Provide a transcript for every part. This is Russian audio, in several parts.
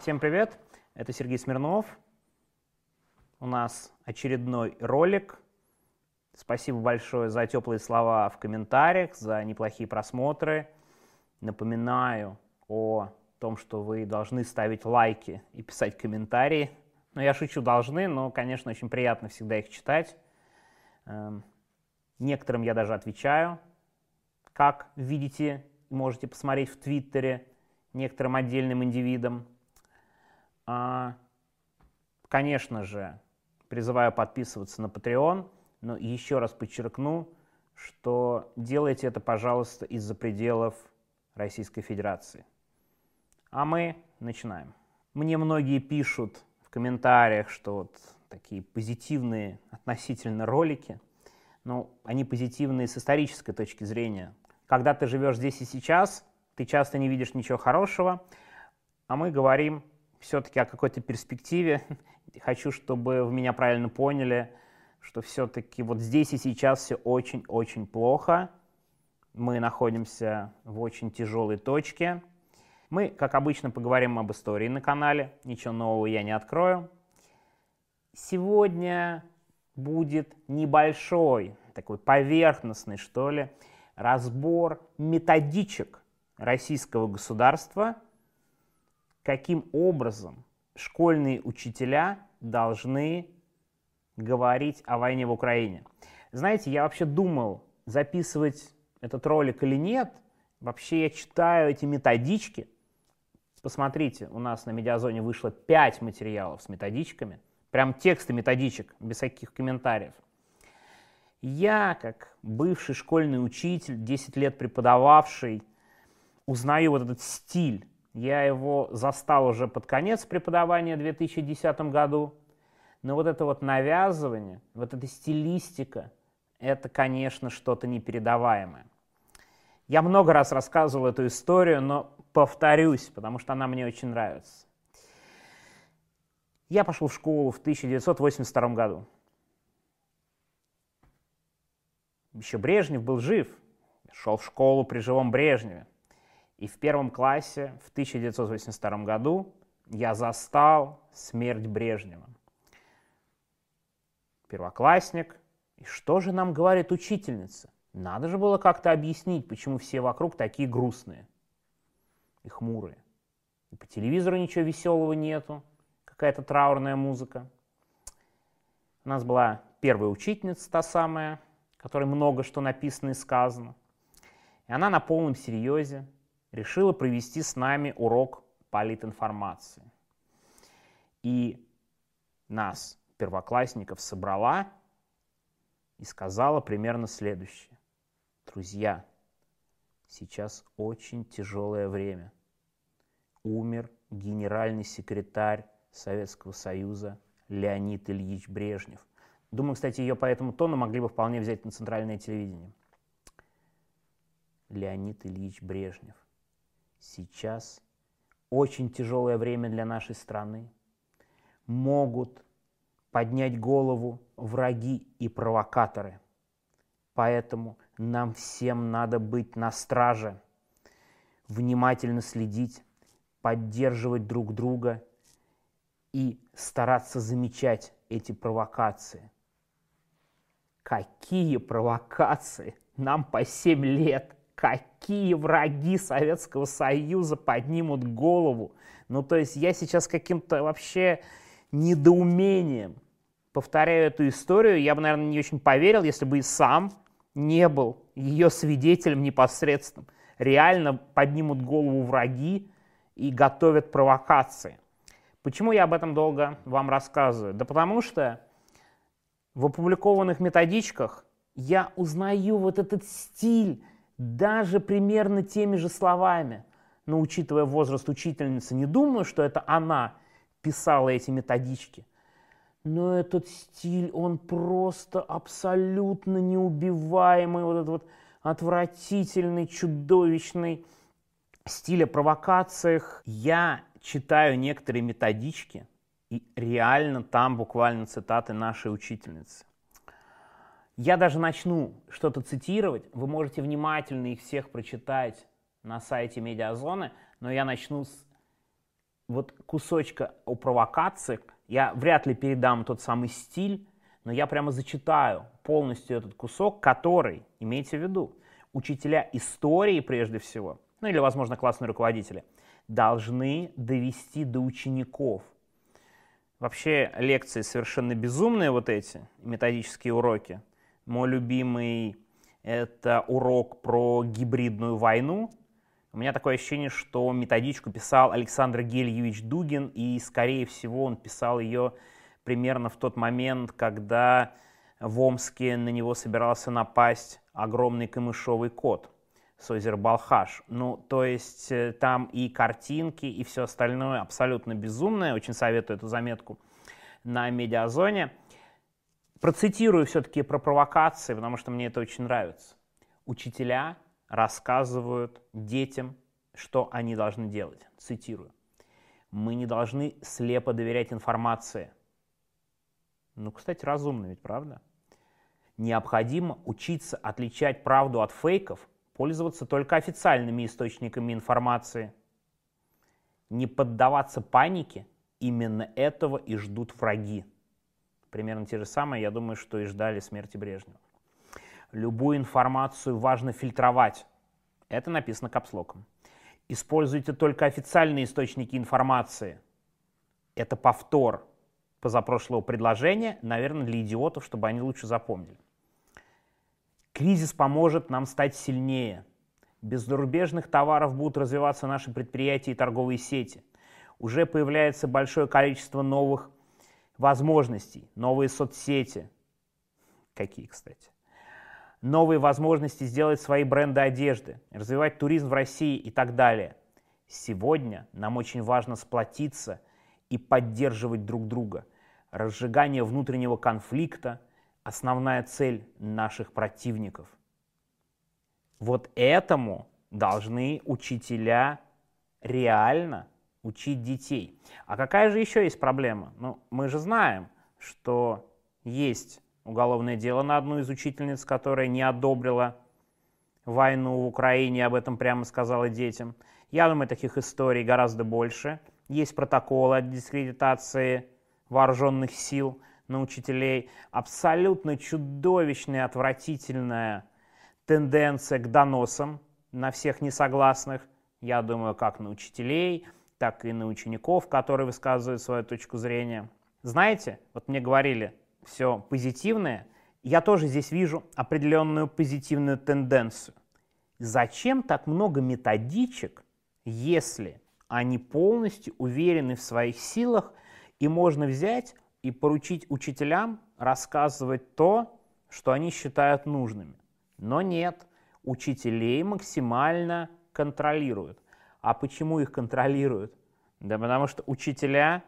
Всем привет, это Сергей Смирнов. У нас очередной ролик. Спасибо большое за теплые слова в комментариях, за неплохие просмотры. Напоминаю о том, что вы должны ставить лайки и писать комментарии. Ну, я шучу, должны, но, конечно, очень приятно всегда их читать. Эм, некоторым я даже отвечаю, как видите, можете посмотреть в Твиттере, некоторым отдельным индивидам. А, конечно же, призываю подписываться на Patreon, но еще раз подчеркну, что делайте это, пожалуйста, из-за пределов Российской Федерации. А мы начинаем. Мне многие пишут в комментариях, что вот такие позитивные относительно ролики, но они позитивные с исторической точки зрения. Когда ты живешь здесь и сейчас, ты часто не видишь ничего хорошего, а мы говорим все-таки о какой-то перспективе. Хочу, чтобы вы меня правильно поняли, что все-таки вот здесь и сейчас все очень-очень плохо. Мы находимся в очень тяжелой точке. Мы, как обычно, поговорим об истории на канале. Ничего нового я не открою. Сегодня будет небольшой, такой поверхностный, что ли, разбор методичек российского государства – каким образом школьные учителя должны говорить о войне в Украине. Знаете, я вообще думал, записывать этот ролик или нет. Вообще я читаю эти методички. Посмотрите, у нас на Медиазоне вышло 5 материалов с методичками. Прям тексты методичек, без всяких комментариев. Я, как бывший школьный учитель, 10 лет преподававший, узнаю вот этот стиль я его застал уже под конец преподавания в 2010 году. Но вот это вот навязывание, вот эта стилистика, это, конечно, что-то непередаваемое. Я много раз рассказывал эту историю, но повторюсь, потому что она мне очень нравится. Я пошел в школу в 1982 году. Еще Брежнев был жив. Шел в школу при живом Брежневе. И в первом классе в 1982 году я застал смерть Брежнева. Первоклассник. И что же нам говорит учительница? Надо же было как-то объяснить, почему все вокруг такие грустные и хмурые. И по телевизору ничего веселого нету, какая-то траурная музыка. У нас была первая учительница, та самая, которой много что написано и сказано. И она на полном серьезе решила провести с нами урок политинформации. И нас, первоклассников, собрала и сказала примерно следующее. Друзья, сейчас очень тяжелое время. Умер генеральный секретарь Советского Союза Леонид Ильич Брежнев. Думаю, кстати, ее по этому тону могли бы вполне взять на центральное телевидение. Леонид Ильич Брежнев – сейчас очень тяжелое время для нашей страны. Могут поднять голову враги и провокаторы. Поэтому нам всем надо быть на страже, внимательно следить, поддерживать друг друга и стараться замечать эти провокации. Какие провокации? Нам по 7 лет – какие враги Советского Союза поднимут голову. Ну, то есть я сейчас каким-то вообще недоумением повторяю эту историю. Я бы, наверное, не очень поверил, если бы и сам не был ее свидетелем непосредственным. Реально поднимут голову враги и готовят провокации. Почему я об этом долго вам рассказываю? Да потому что в опубликованных методичках я узнаю вот этот стиль, даже примерно теми же словами. Но учитывая возраст учительницы, не думаю, что это она писала эти методички. Но этот стиль, он просто абсолютно неубиваемый, вот этот вот отвратительный, чудовищный стиль о провокациях. Я читаю некоторые методички, и реально там буквально цитаты нашей учительницы. Я даже начну что-то цитировать, вы можете внимательно их всех прочитать на сайте Медиазоны, но я начну с вот кусочка о провокациях. Я вряд ли передам тот самый стиль, но я прямо зачитаю полностью этот кусок, который, имейте в виду, учителя истории прежде всего, ну или, возможно, классные руководители, должны довести до учеников. Вообще лекции совершенно безумные вот эти, методические уроки. Мой любимый – это урок про гибридную войну. У меня такое ощущение, что методичку писал Александр Гельевич Дугин, и, скорее всего, он писал ее примерно в тот момент, когда в Омске на него собирался напасть огромный камышовый кот с озера Балхаш. Ну, то есть э, там и картинки, и все остальное абсолютно безумное. Очень советую эту заметку на медиазоне. Процитирую все-таки про провокации, потому что мне это очень нравится. Учителя рассказывают детям, что они должны делать. Цитирую. Мы не должны слепо доверять информации. Ну, кстати, разумно ведь, правда? Необходимо учиться отличать правду от фейков, пользоваться только официальными источниками информации. Не поддаваться панике, именно этого и ждут враги. Примерно те же самые, я думаю, что и ждали смерти Брежнева. Любую информацию важно фильтровать. Это написано капслоком. Используйте только официальные источники информации. Это повтор позапрошлого предложения, наверное, для идиотов, чтобы они лучше запомнили. Кризис поможет нам стать сильнее. Без зарубежных товаров будут развиваться наши предприятия и торговые сети. Уже появляется большое количество новых возможностей, новые соцсети. Какие, кстати? Новые возможности сделать свои бренды одежды, развивать туризм в России и так далее. Сегодня нам очень важно сплотиться и поддерживать друг друга. Разжигание внутреннего конфликта – основная цель наших противников. Вот этому должны учителя реально учить детей. А какая же еще есть проблема? Ну, мы же знаем, что есть уголовное дело на одну из учительниц, которая не одобрила войну в Украине, об этом прямо сказала детям. Я думаю, таких историй гораздо больше. Есть протоколы о дискредитации вооруженных сил на учителей. Абсолютно чудовищная, отвратительная тенденция к доносам на всех несогласных. Я думаю, как на учителей – так и на учеников, которые высказывают свою точку зрения. Знаете, вот мне говорили, все позитивное, я тоже здесь вижу определенную позитивную тенденцию. Зачем так много методичек, если они полностью уверены в своих силах, и можно взять и поручить учителям рассказывать то, что они считают нужными. Но нет, учителей максимально контролируют. А почему их контролируют? Да потому что учителя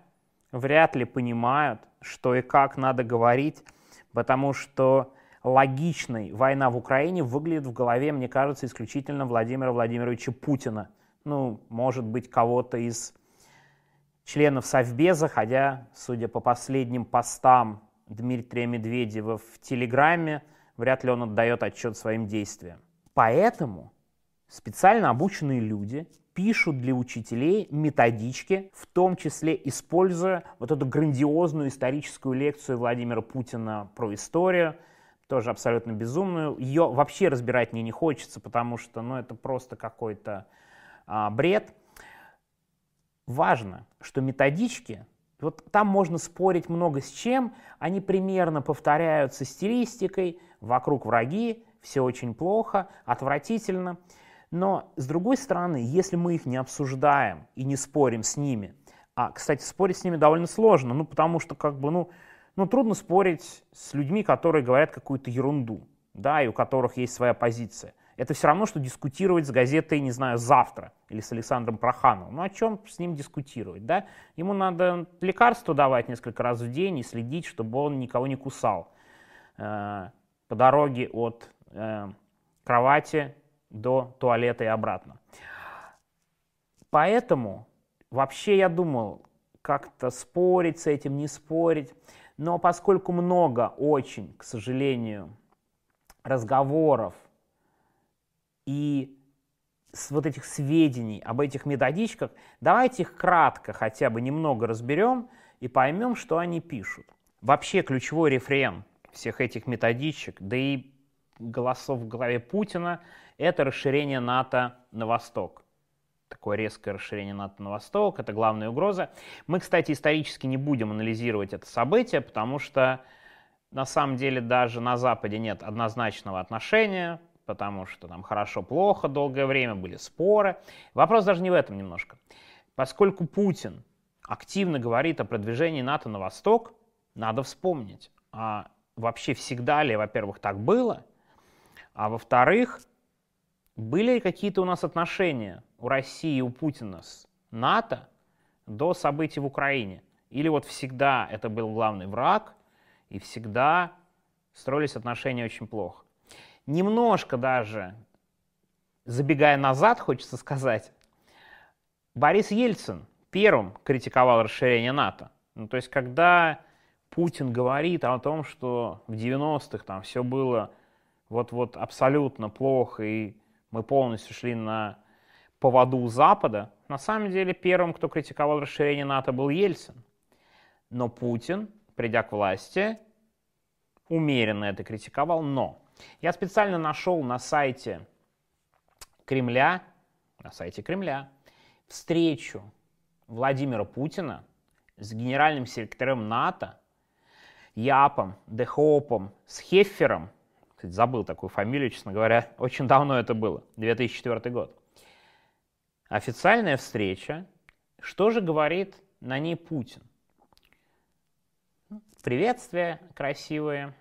вряд ли понимают, что и как надо говорить, потому что логичной война в Украине выглядит в голове, мне кажется, исключительно Владимира Владимировича Путина. Ну, может быть, кого-то из членов Совбеза, хотя, судя по последним постам Дмитрия Медведева в Телеграме, вряд ли он отдает отчет своим действиям. Поэтому специально обученные люди пишут для учителей методички, в том числе используя вот эту грандиозную историческую лекцию Владимира Путина про историю, тоже абсолютно безумную. Ее вообще разбирать мне не хочется, потому что ну, это просто какой-то а, бред. Важно, что методички, вот там можно спорить много с чем, они примерно повторяются стилистикой, вокруг враги, все очень плохо, отвратительно. Но, с другой стороны, если мы их не обсуждаем и не спорим с ними, а, кстати, спорить с ними довольно сложно, ну, потому что, как бы, ну, ну, трудно спорить с людьми, которые говорят какую-то ерунду, да, и у которых есть своя позиция. Это все равно, что дискутировать с газетой, не знаю, завтра или с Александром Прохановым. Ну, о чем с ним дискутировать, да? Ему надо лекарство давать несколько раз в день и следить, чтобы он никого не кусал э, по дороге от э, кровати до туалета и обратно. Поэтому вообще я думал как-то спорить с этим, не спорить. Но поскольку много очень, к сожалению, разговоров и с вот этих сведений об этих методичках, давайте их кратко хотя бы немного разберем и поймем, что они пишут. Вообще ключевой рефрен всех этих методичек, да и голосов в голове Путина, это расширение НАТО на восток. Такое резкое расширение НАТО на восток, это главная угроза. Мы, кстати, исторически не будем анализировать это событие, потому что на самом деле даже на Западе нет однозначного отношения потому что там хорошо-плохо долгое время были споры. Вопрос даже не в этом немножко. Поскольку Путин активно говорит о продвижении НАТО на восток, надо вспомнить, а вообще всегда ли, во-первых, так было, а во-вторых, были ли какие-то у нас отношения у России у Путина с НАТО до событий в Украине? Или вот всегда это был главный враг, и всегда строились отношения очень плохо? немножко даже, забегая назад, хочется сказать, Борис Ельцин первым критиковал расширение НАТО. Ну, то есть, когда Путин говорит о том, что в 90-х там все было вот-вот абсолютно плохо, и мы полностью шли на поводу Запада, на самом деле первым, кто критиковал расширение НАТО, был Ельцин. Но Путин, придя к власти, умеренно это критиковал, но я специально нашел на сайте Кремля, на сайте Кремля, встречу Владимира Путина с генеральным секретарем НАТО Япом, Дехопом, с Хеффером, кстати, забыл такую фамилию, честно говоря, очень давно это было, 2004 год. Официальная встреча. Что же говорит на ней Путин? Приветствия красивые,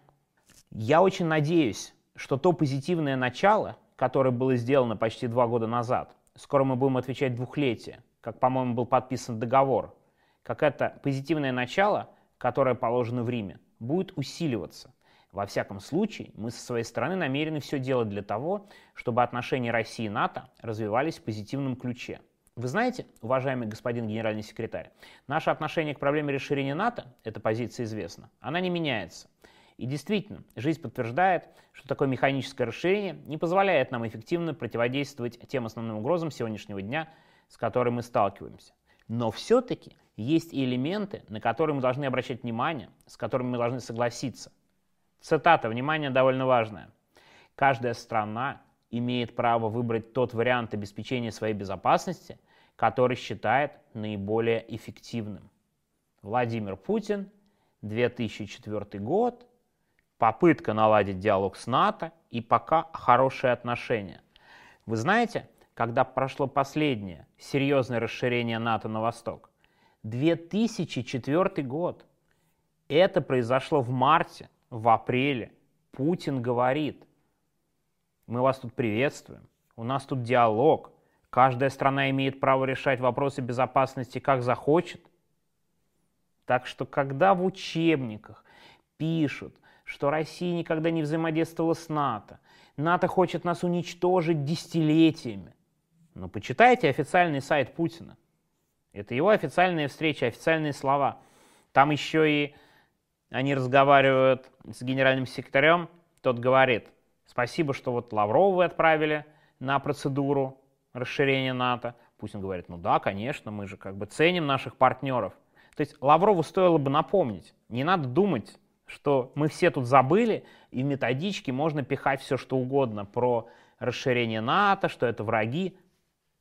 я очень надеюсь, что то позитивное начало, которое было сделано почти два года назад, скоро мы будем отвечать двухлетие, как, по-моему, был подписан договор, как это позитивное начало, которое положено в Риме, будет усиливаться. Во всяком случае, мы со своей стороны намерены все делать для того, чтобы отношения России и НАТО развивались в позитивном ключе. Вы знаете, уважаемый господин генеральный секретарь, наше отношение к проблеме расширения НАТО, эта позиция известна, она не меняется. И действительно, жизнь подтверждает, что такое механическое расширение не позволяет нам эффективно противодействовать тем основным угрозам сегодняшнего дня, с которыми мы сталкиваемся. Но все-таки есть и элементы, на которые мы должны обращать внимание, с которыми мы должны согласиться. Цитата, внимание, довольно важная. Каждая страна имеет право выбрать тот вариант обеспечения своей безопасности, который считает наиболее эффективным. Владимир Путин, 2004 год, попытка наладить диалог с НАТО и пока хорошие отношения. Вы знаете, когда прошло последнее серьезное расширение НАТО на восток? 2004 год. Это произошло в марте, в апреле. Путин говорит, мы вас тут приветствуем, у нас тут диалог, каждая страна имеет право решать вопросы безопасности как захочет. Так что когда в учебниках пишут, что Россия никогда не взаимодействовала с НАТО. НАТО хочет нас уничтожить десятилетиями. Но почитайте официальный сайт Путина. Это его официальные встречи, официальные слова. Там еще и они разговаривают с генеральным секретарем. Тот говорит, спасибо, что вот Лаврова вы отправили на процедуру расширения НАТО. Путин говорит, ну да, конечно, мы же как бы ценим наших партнеров. То есть Лаврову стоило бы напомнить, не надо думать, что мы все тут забыли, и в методичке можно пихать все, что угодно про расширение НАТО, что это враги.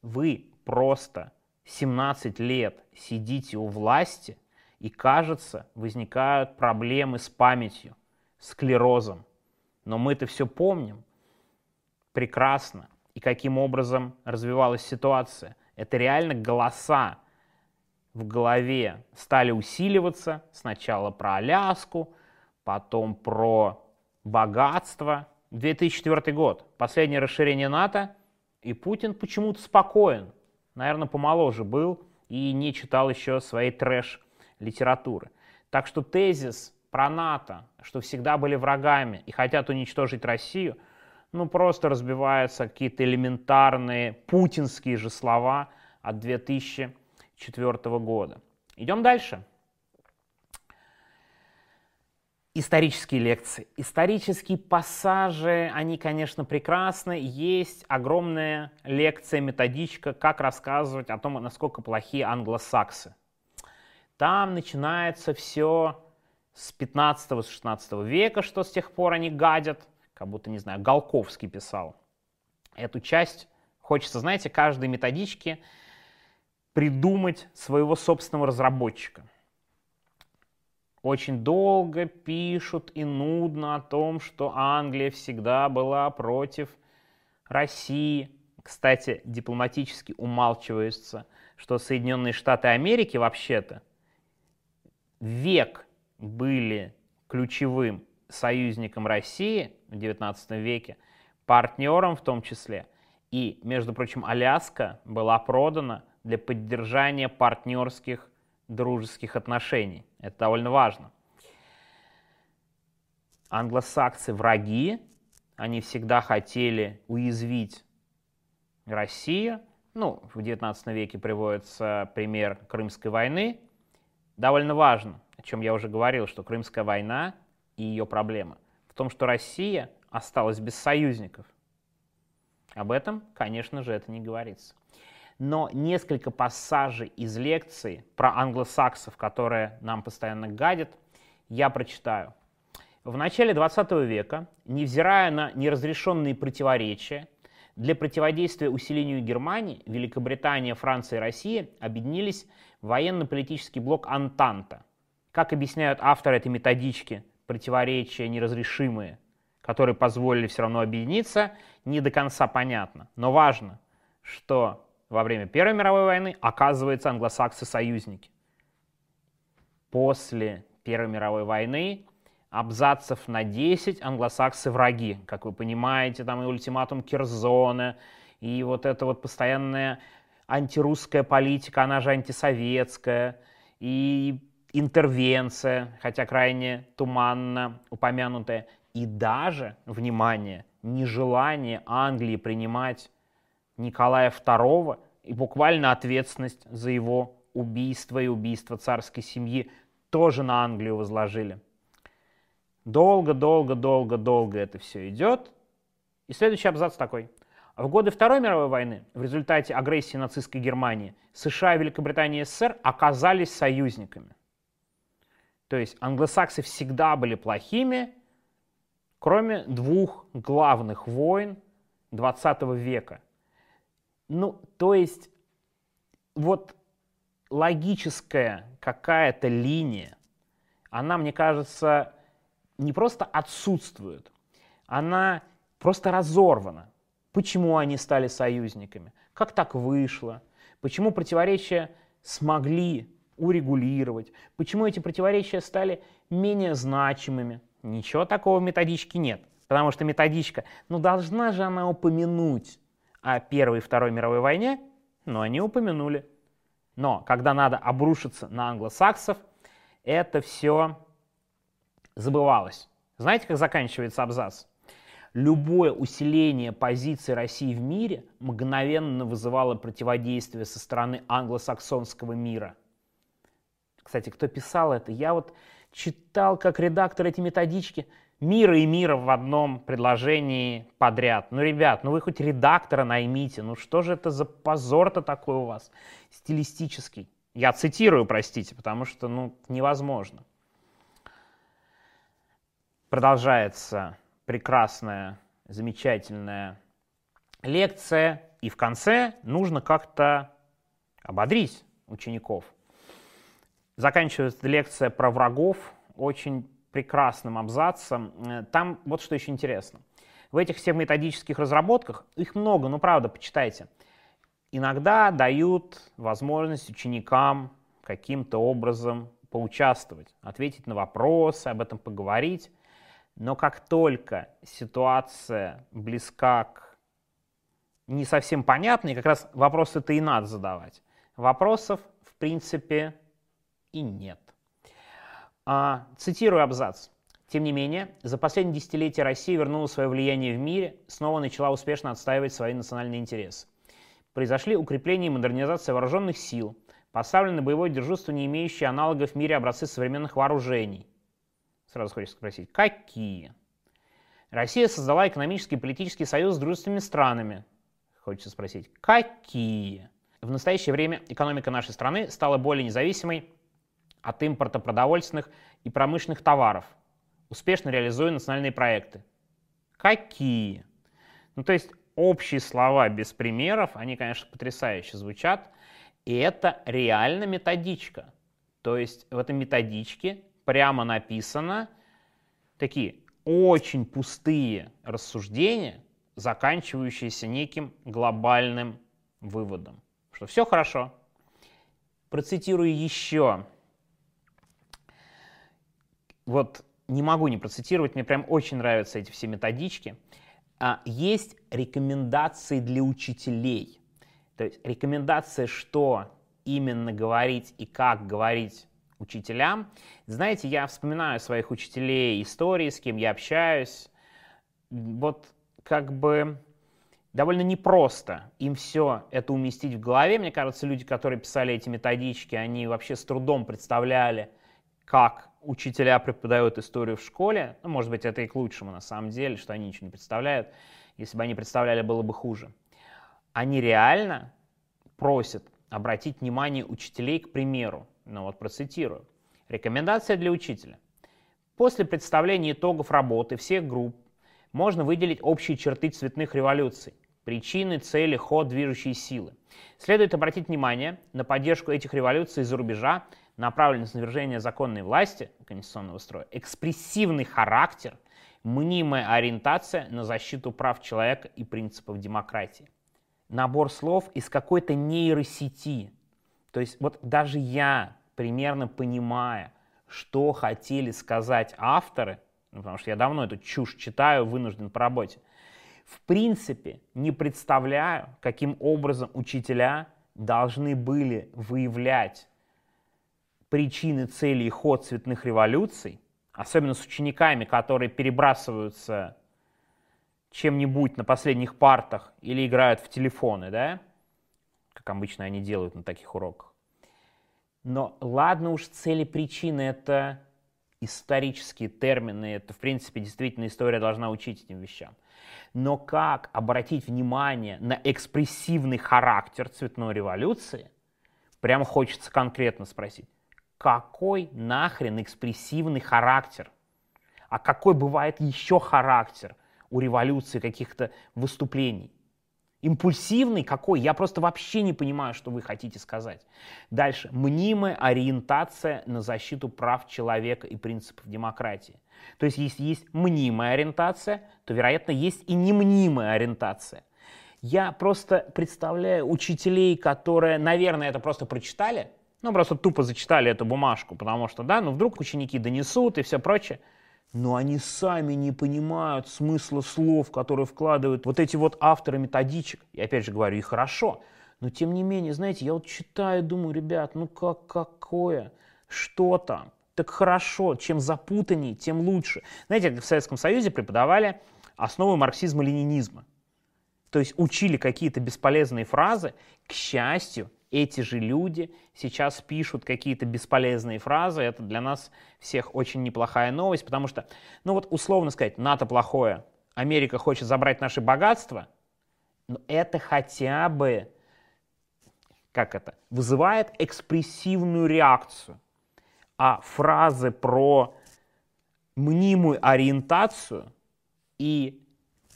Вы просто 17 лет сидите у власти, и, кажется, возникают проблемы с памятью, склерозом. Но мы это все помним прекрасно. И каким образом развивалась ситуация. Это реально голоса в голове стали усиливаться. Сначала про Аляску, потом про богатство. 2004 год, последнее расширение НАТО, и Путин почему-то спокоен. Наверное, помоложе был и не читал еще своей трэш-литературы. Так что тезис про НАТО, что всегда были врагами и хотят уничтожить Россию, ну просто разбиваются какие-то элементарные путинские же слова от 2004 года. Идем дальше. Исторические лекции. Исторические пассажи, они, конечно, прекрасны. Есть огромная лекция, методичка, как рассказывать о том, насколько плохие англосаксы. Там начинается все с 15-16 века, что с тех пор они гадят, как будто, не знаю, Голковский писал. Эту часть хочется, знаете, каждой методичке придумать своего собственного разработчика – очень долго пишут и нудно о том, что Англия всегда была против России. Кстати, дипломатически умалчивается, что Соединенные Штаты Америки вообще-то век были ключевым союзником России в XIX веке, партнером в том числе. И, между прочим, Аляска была продана для поддержания партнерских дружеских отношений. Это довольно важно. Англосаксы враги, они всегда хотели уязвить Россию. Ну, в XIX веке приводится пример Крымской войны. Довольно важно, о чем я уже говорил, что Крымская война и ее проблема в том, что Россия осталась без союзников. Об этом, конечно же, это не говорится но несколько пассажей из лекции про англосаксов, которые нам постоянно гадят, я прочитаю. В начале 20 века, невзирая на неразрешенные противоречия, для противодействия усилению Германии Великобритания, Франция и Россия объединились в военно-политический блок Антанта. Как объясняют авторы этой методички, противоречия неразрешимые, которые позволили все равно объединиться, не до конца понятно. Но важно, что во время Первой мировой войны, оказывается, англосаксы союзники. После Первой мировой войны абзацев на 10 англосаксы враги. Как вы понимаете, там и ультиматум Кирзона, и вот эта вот постоянная антирусская политика, она же антисоветская, и интервенция, хотя крайне туманно упомянутая, и даже, внимание, нежелание Англии принимать Николая II и буквально ответственность за его убийство и убийство царской семьи тоже на Англию возложили. Долго, долго, долго, долго это все идет. И следующий абзац такой. В годы Второй мировой войны в результате агрессии нацистской Германии США, Великобритания и СССР оказались союзниками. То есть англосаксы всегда были плохими, кроме двух главных войн 20 века – ну, то есть вот логическая какая-то линия, она, мне кажется, не просто отсутствует, она просто разорвана. Почему они стали союзниками? Как так вышло? Почему противоречия смогли урегулировать? Почему эти противоречия стали менее значимыми? Ничего такого в методичке нет. Потому что методичка, ну должна же она упомянуть о Первой и Второй мировой войне, но они упомянули. Но когда надо обрушиться на англосаксов, это все забывалось. Знаете, как заканчивается абзац? Любое усиление позиции России в мире мгновенно вызывало противодействие со стороны англосаксонского мира. Кстати, кто писал это? Я вот читал как редактор эти методички – мира и мира в одном предложении подряд. Ну, ребят, ну вы хоть редактора наймите, ну что же это за позор-то такой у вас стилистический? Я цитирую, простите, потому что, ну, невозможно. Продолжается прекрасная, замечательная лекция, и в конце нужно как-то ободрить учеников. Заканчивается лекция про врагов, очень прекрасным абзацем. Э, там вот что еще интересно. В этих всех методических разработках, их много, но правда, почитайте, иногда дают возможность ученикам каким-то образом поучаствовать, ответить на вопросы, об этом поговорить. Но как только ситуация близка к не совсем понятной, как раз вопросы-то и надо задавать. Вопросов, в принципе, и нет. А, цитирую абзац. Тем не менее, за последние десятилетия Россия вернула свое влияние в мире, снова начала успешно отстаивать свои национальные интересы. Произошли укрепления и модернизация вооруженных сил, поставлены боевое дежурство, не имеющее аналогов в мире образцы современных вооружений. Сразу хочется спросить, какие? Россия создала экономический и политический союз с дружественными странами. Хочется спросить, какие? В настоящее время экономика нашей страны стала более независимой от импорта продовольственных и промышленных товаров, успешно реализуя национальные проекты. Какие? Ну, то есть общие слова без примеров, они, конечно, потрясающе звучат, и это реально методичка. То есть в этой методичке прямо написано такие очень пустые рассуждения, заканчивающиеся неким глобальным выводом, что все хорошо. Процитирую еще. Вот не могу не процитировать, мне прям очень нравятся эти все методички. А, есть рекомендации для учителей. То есть рекомендация, что именно говорить и как говорить учителям. Знаете, я вспоминаю своих учителей истории, с кем я общаюсь. Вот как бы довольно непросто им все это уместить в голове. Мне кажется, люди, которые писали эти методички, они вообще с трудом представляли, как учителя преподают историю в школе. Ну, может быть, это и к лучшему на самом деле, что они ничего не представляют. Если бы они представляли, было бы хуже. Они реально просят обратить внимание учителей к примеру. Ну вот процитирую. Рекомендация для учителя. После представления итогов работы всех групп можно выделить общие черты цветных революций, причины, цели, ход, движущие силы. Следует обратить внимание на поддержку этих революций из-за рубежа, направленность на свержение законной власти, конституционного строя, экспрессивный характер, мнимая ориентация на защиту прав человека и принципов демократии. Набор слов из какой-то нейросети. То есть вот даже я, примерно понимая, что хотели сказать авторы, ну, потому что я давно эту чушь читаю, вынужден по работе, в принципе не представляю, каким образом учителя должны были выявлять причины, цели и ход цветных революций, особенно с учениками, которые перебрасываются чем-нибудь на последних партах или играют в телефоны, да, как обычно они делают на таких уроках. Но ладно уж цели причины, это исторические термины, это, в принципе, действительно история должна учить этим вещам. Но как обратить внимание на экспрессивный характер цветной революции, прямо хочется конкретно спросить. Какой нахрен экспрессивный характер? А какой бывает еще характер у революции каких-то выступлений? Импульсивный какой? Я просто вообще не понимаю, что вы хотите сказать. Дальше. Мнимая ориентация на защиту прав человека и принципов демократии. То есть, если есть мнимая ориентация, то, вероятно, есть и немнимая ориентация. Я просто представляю учителей, которые, наверное, это просто прочитали, ну, просто тупо зачитали эту бумажку, потому что, да, ну, вдруг ученики донесут и все прочее но они сами не понимают смысла слов, которые вкладывают вот эти вот авторы методичек. И опять же говорю, и хорошо, но тем не менее, знаете, я вот читаю, думаю, ребят, ну как какое, что там? Так хорошо, чем запутаннее, тем лучше. Знаете, в Советском Союзе преподавали основы марксизма-ленинизма. То есть учили какие-то бесполезные фразы. К счастью, эти же люди сейчас пишут какие-то бесполезные фразы. Это для нас всех очень неплохая новость, потому что, ну вот условно сказать, НАТО плохое, Америка хочет забрать наши богатства, но это хотя бы, как это, вызывает экспрессивную реакцию. А фразы про мнимую ориентацию и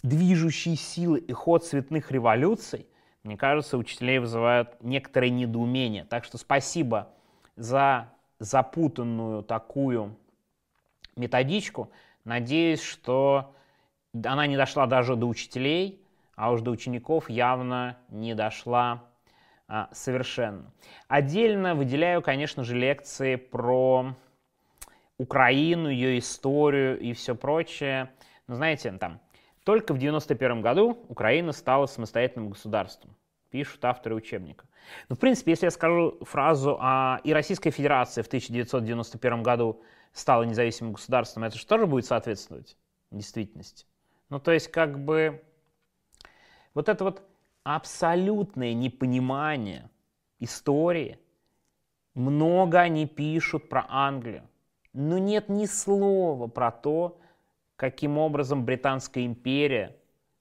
движущие силы и ход цветных революций мне кажется, учителей вызывают некоторое недоумение. Так что спасибо за запутанную такую методичку. Надеюсь, что она не дошла даже до учителей, а уж до учеников явно не дошла а, совершенно. Отдельно выделяю, конечно же, лекции про Украину, ее историю и все прочее. Но знаете, там только в 1991 году Украина стала самостоятельным государством, пишут авторы учебника. Ну, в принципе, если я скажу фразу а, «и Российская Федерация в 1991 году стала независимым государством», это же тоже будет соответствовать действительности. Ну, то есть, как бы, вот это вот абсолютное непонимание истории, много они пишут про Англию, но нет ни слова про то, каким образом Британская империя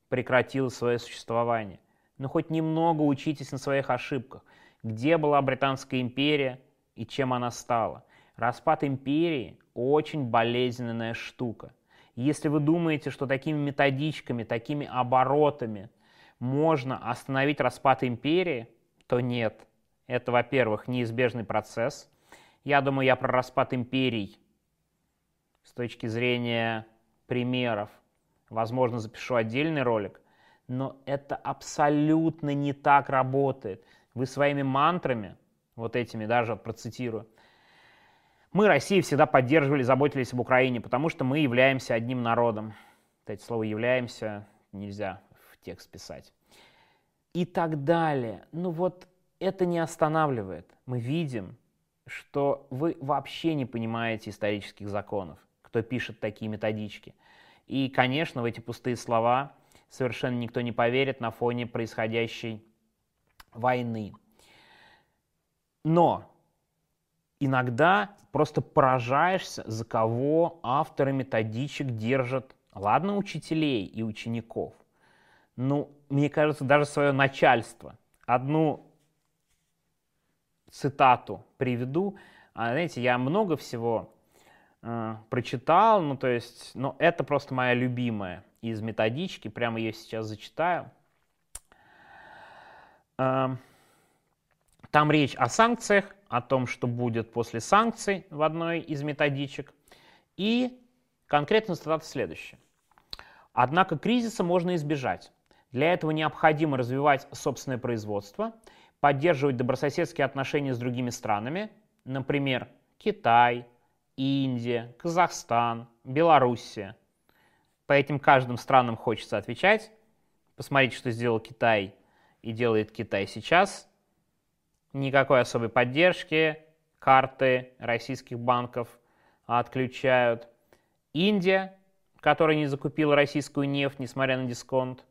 прекратила свое существование. Но хоть немного учитесь на своих ошибках. Где была Британская империя и чем она стала? Распад империи – очень болезненная штука. Если вы думаете, что такими методичками, такими оборотами можно остановить распад империи, то нет. Это, во-первых, неизбежный процесс. Я думаю, я про распад империй с точки зрения примеров, возможно, запишу отдельный ролик, но это абсолютно не так работает. Вы своими мантрами, вот этими даже процитирую, мы, Россия, всегда поддерживали, заботились об Украине, потому что мы являемся одним народом. Кстати, слово «являемся» нельзя в текст писать. И так далее. Ну вот это не останавливает. Мы видим, что вы вообще не понимаете исторических законов, кто пишет такие методички. И, конечно, в эти пустые слова совершенно никто не поверит на фоне происходящей войны. Но иногда просто поражаешься, за кого авторы методичек держат, ладно, учителей и учеников, ну, мне кажется, даже свое начальство. Одну цитату приведу. А, знаете, я много всего э, прочитал, ну, то есть, ну, это просто моя любимая из методички, прямо ее сейчас зачитаю. Э, там речь о санкциях, о том, что будет после санкций в одной из методичек. И конкретно цитата следующая. Однако кризиса можно избежать. Для этого необходимо развивать собственное производство, поддерживать добрососедские отношения с другими странами, например, Китай, Индия, Казахстан, Белоруссия. По этим каждым странам хочется отвечать. Посмотрите, что сделал Китай и делает Китай сейчас – никакой особой поддержки, карты российских банков отключают. Индия, которая не закупила российскую нефть, несмотря на дисконт.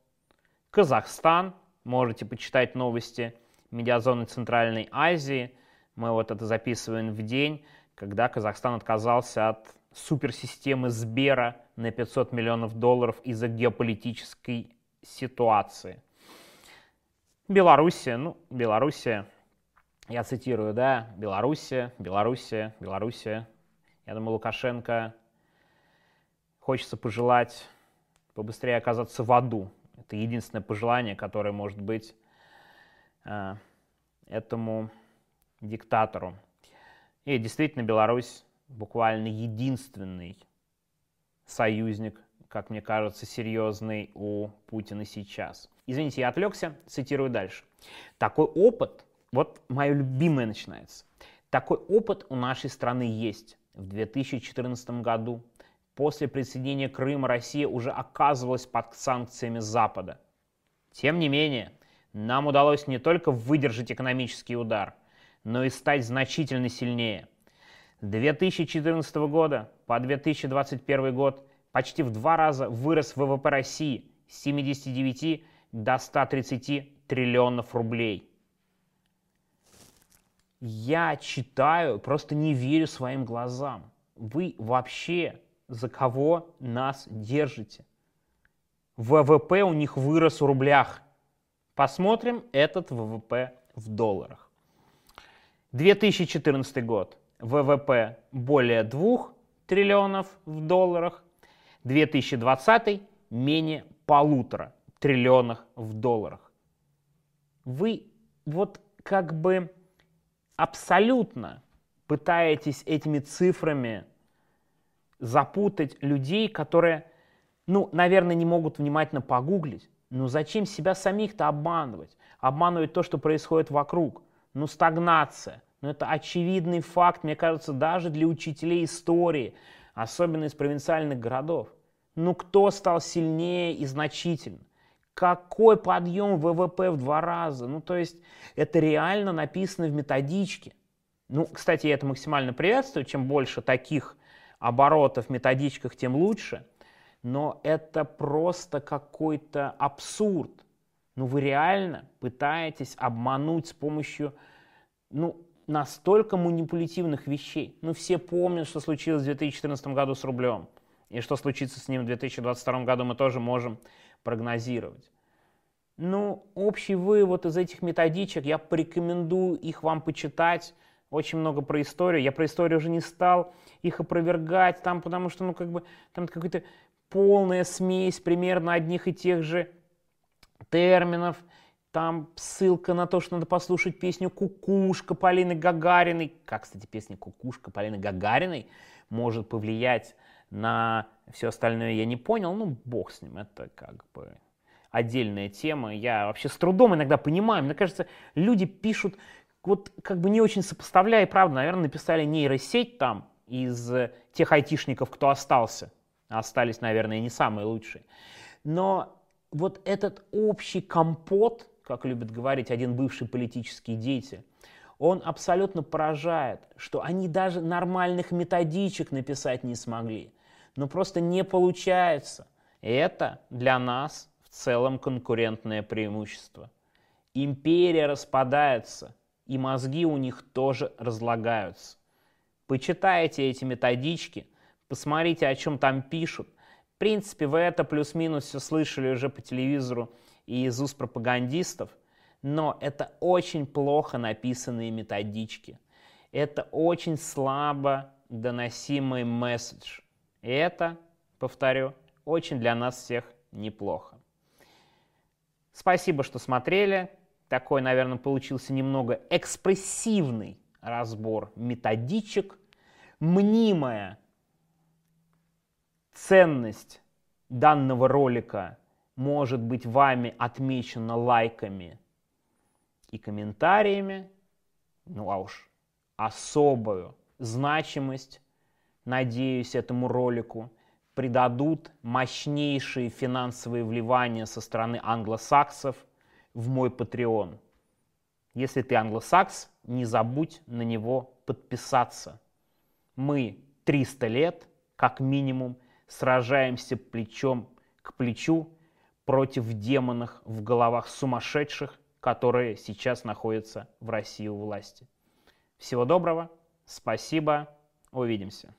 Казахстан, можете почитать новости медиазоны Центральной Азии. Мы вот это записываем в день, когда Казахстан отказался от суперсистемы Сбера на 500 миллионов долларов из-за геополитической ситуации. Белоруссия, ну, Белоруссия я цитирую, да, Белоруссия, Белоруссия, Белоруссия. Я думаю, Лукашенко хочется пожелать побыстрее оказаться в аду. Это единственное пожелание, которое может быть э, этому диктатору. И действительно, Беларусь буквально единственный союзник, как мне кажется, серьезный у Путина сейчас. Извините, я отвлекся, цитирую дальше. Такой опыт вот мое любимое начинается. Такой опыт у нашей страны есть. В 2014 году после присоединения Крыма Россия уже оказывалась под санкциями Запада. Тем не менее, нам удалось не только выдержать экономический удар, но и стать значительно сильнее. С 2014 года по 2021 год почти в два раза вырос ВВП России с 79 до 130 триллионов рублей – я читаю, просто не верю своим глазам. Вы вообще за кого нас держите? ВВП у них вырос в рублях. Посмотрим этот ВВП в долларах. 2014 год. ВВП более 2 триллионов в долларах. 2020 менее полутора триллионов в долларах. Вы вот как бы абсолютно пытаетесь этими цифрами запутать людей, которые, ну, наверное, не могут внимательно погуглить. Ну зачем себя самих-то обманывать? Обманывать то, что происходит вокруг. Ну стагнация. Ну это очевидный факт, мне кажется, даже для учителей истории, особенно из провинциальных городов. Ну кто стал сильнее и значительно? Какой подъем ВВП в два раза? Ну, то есть это реально написано в методичке. Ну, кстати, я это максимально приветствую. Чем больше таких оборотов в методичках, тем лучше. Но это просто какой-то абсурд. Ну, вы реально пытаетесь обмануть с помощью, ну, настолько манипулятивных вещей. Ну, все помнят, что случилось в 2014 году с рублем. И что случится с ним в 2022 году, мы тоже можем прогнозировать. Ну, общий вывод из этих методичек, я порекомендую их вам почитать. Очень много про историю. Я про историю уже не стал их опровергать, там, потому что, ну, как бы, там какая-то полная смесь примерно одних и тех же терминов. Там ссылка на то, что надо послушать песню «Кукушка» Полины Гагариной. Как, кстати, песня «Кукушка» Полины Гагариной может повлиять на все остальное, я не понял. Ну, бог с ним, это как бы отдельная тема. Я вообще с трудом иногда понимаю. Мне кажется, люди пишут, вот как бы не очень сопоставляя, правда, наверное, написали нейросеть там из тех айтишников, кто остался. Остались, наверное, не самые лучшие. Но вот этот общий компот, как любит говорить один бывший политический деятель, он абсолютно поражает, что они даже нормальных методичек написать не смогли. Но просто не получается. Это для нас в целом конкурентное преимущество. Империя распадается, и мозги у них тоже разлагаются. Почитайте эти методички, посмотрите, о чем там пишут – принципе, вы это плюс-минус все слышали уже по телевизору и из уст пропагандистов, но это очень плохо написанные методички. Это очень слабо доносимый месседж. И это, повторю, очень для нас всех неплохо. Спасибо, что смотрели. Такой, наверное, получился немного экспрессивный разбор методичек. Мнимая ценность данного ролика может быть вами отмечена лайками и комментариями, ну а уж особую значимость, надеюсь, этому ролику придадут мощнейшие финансовые вливания со стороны англосаксов в мой Patreon. Если ты англосакс, не забудь на него подписаться. Мы 300 лет, как минимум, сражаемся плечом к плечу против демонов в головах сумасшедших, которые сейчас находятся в России у власти. Всего доброго, спасибо, увидимся.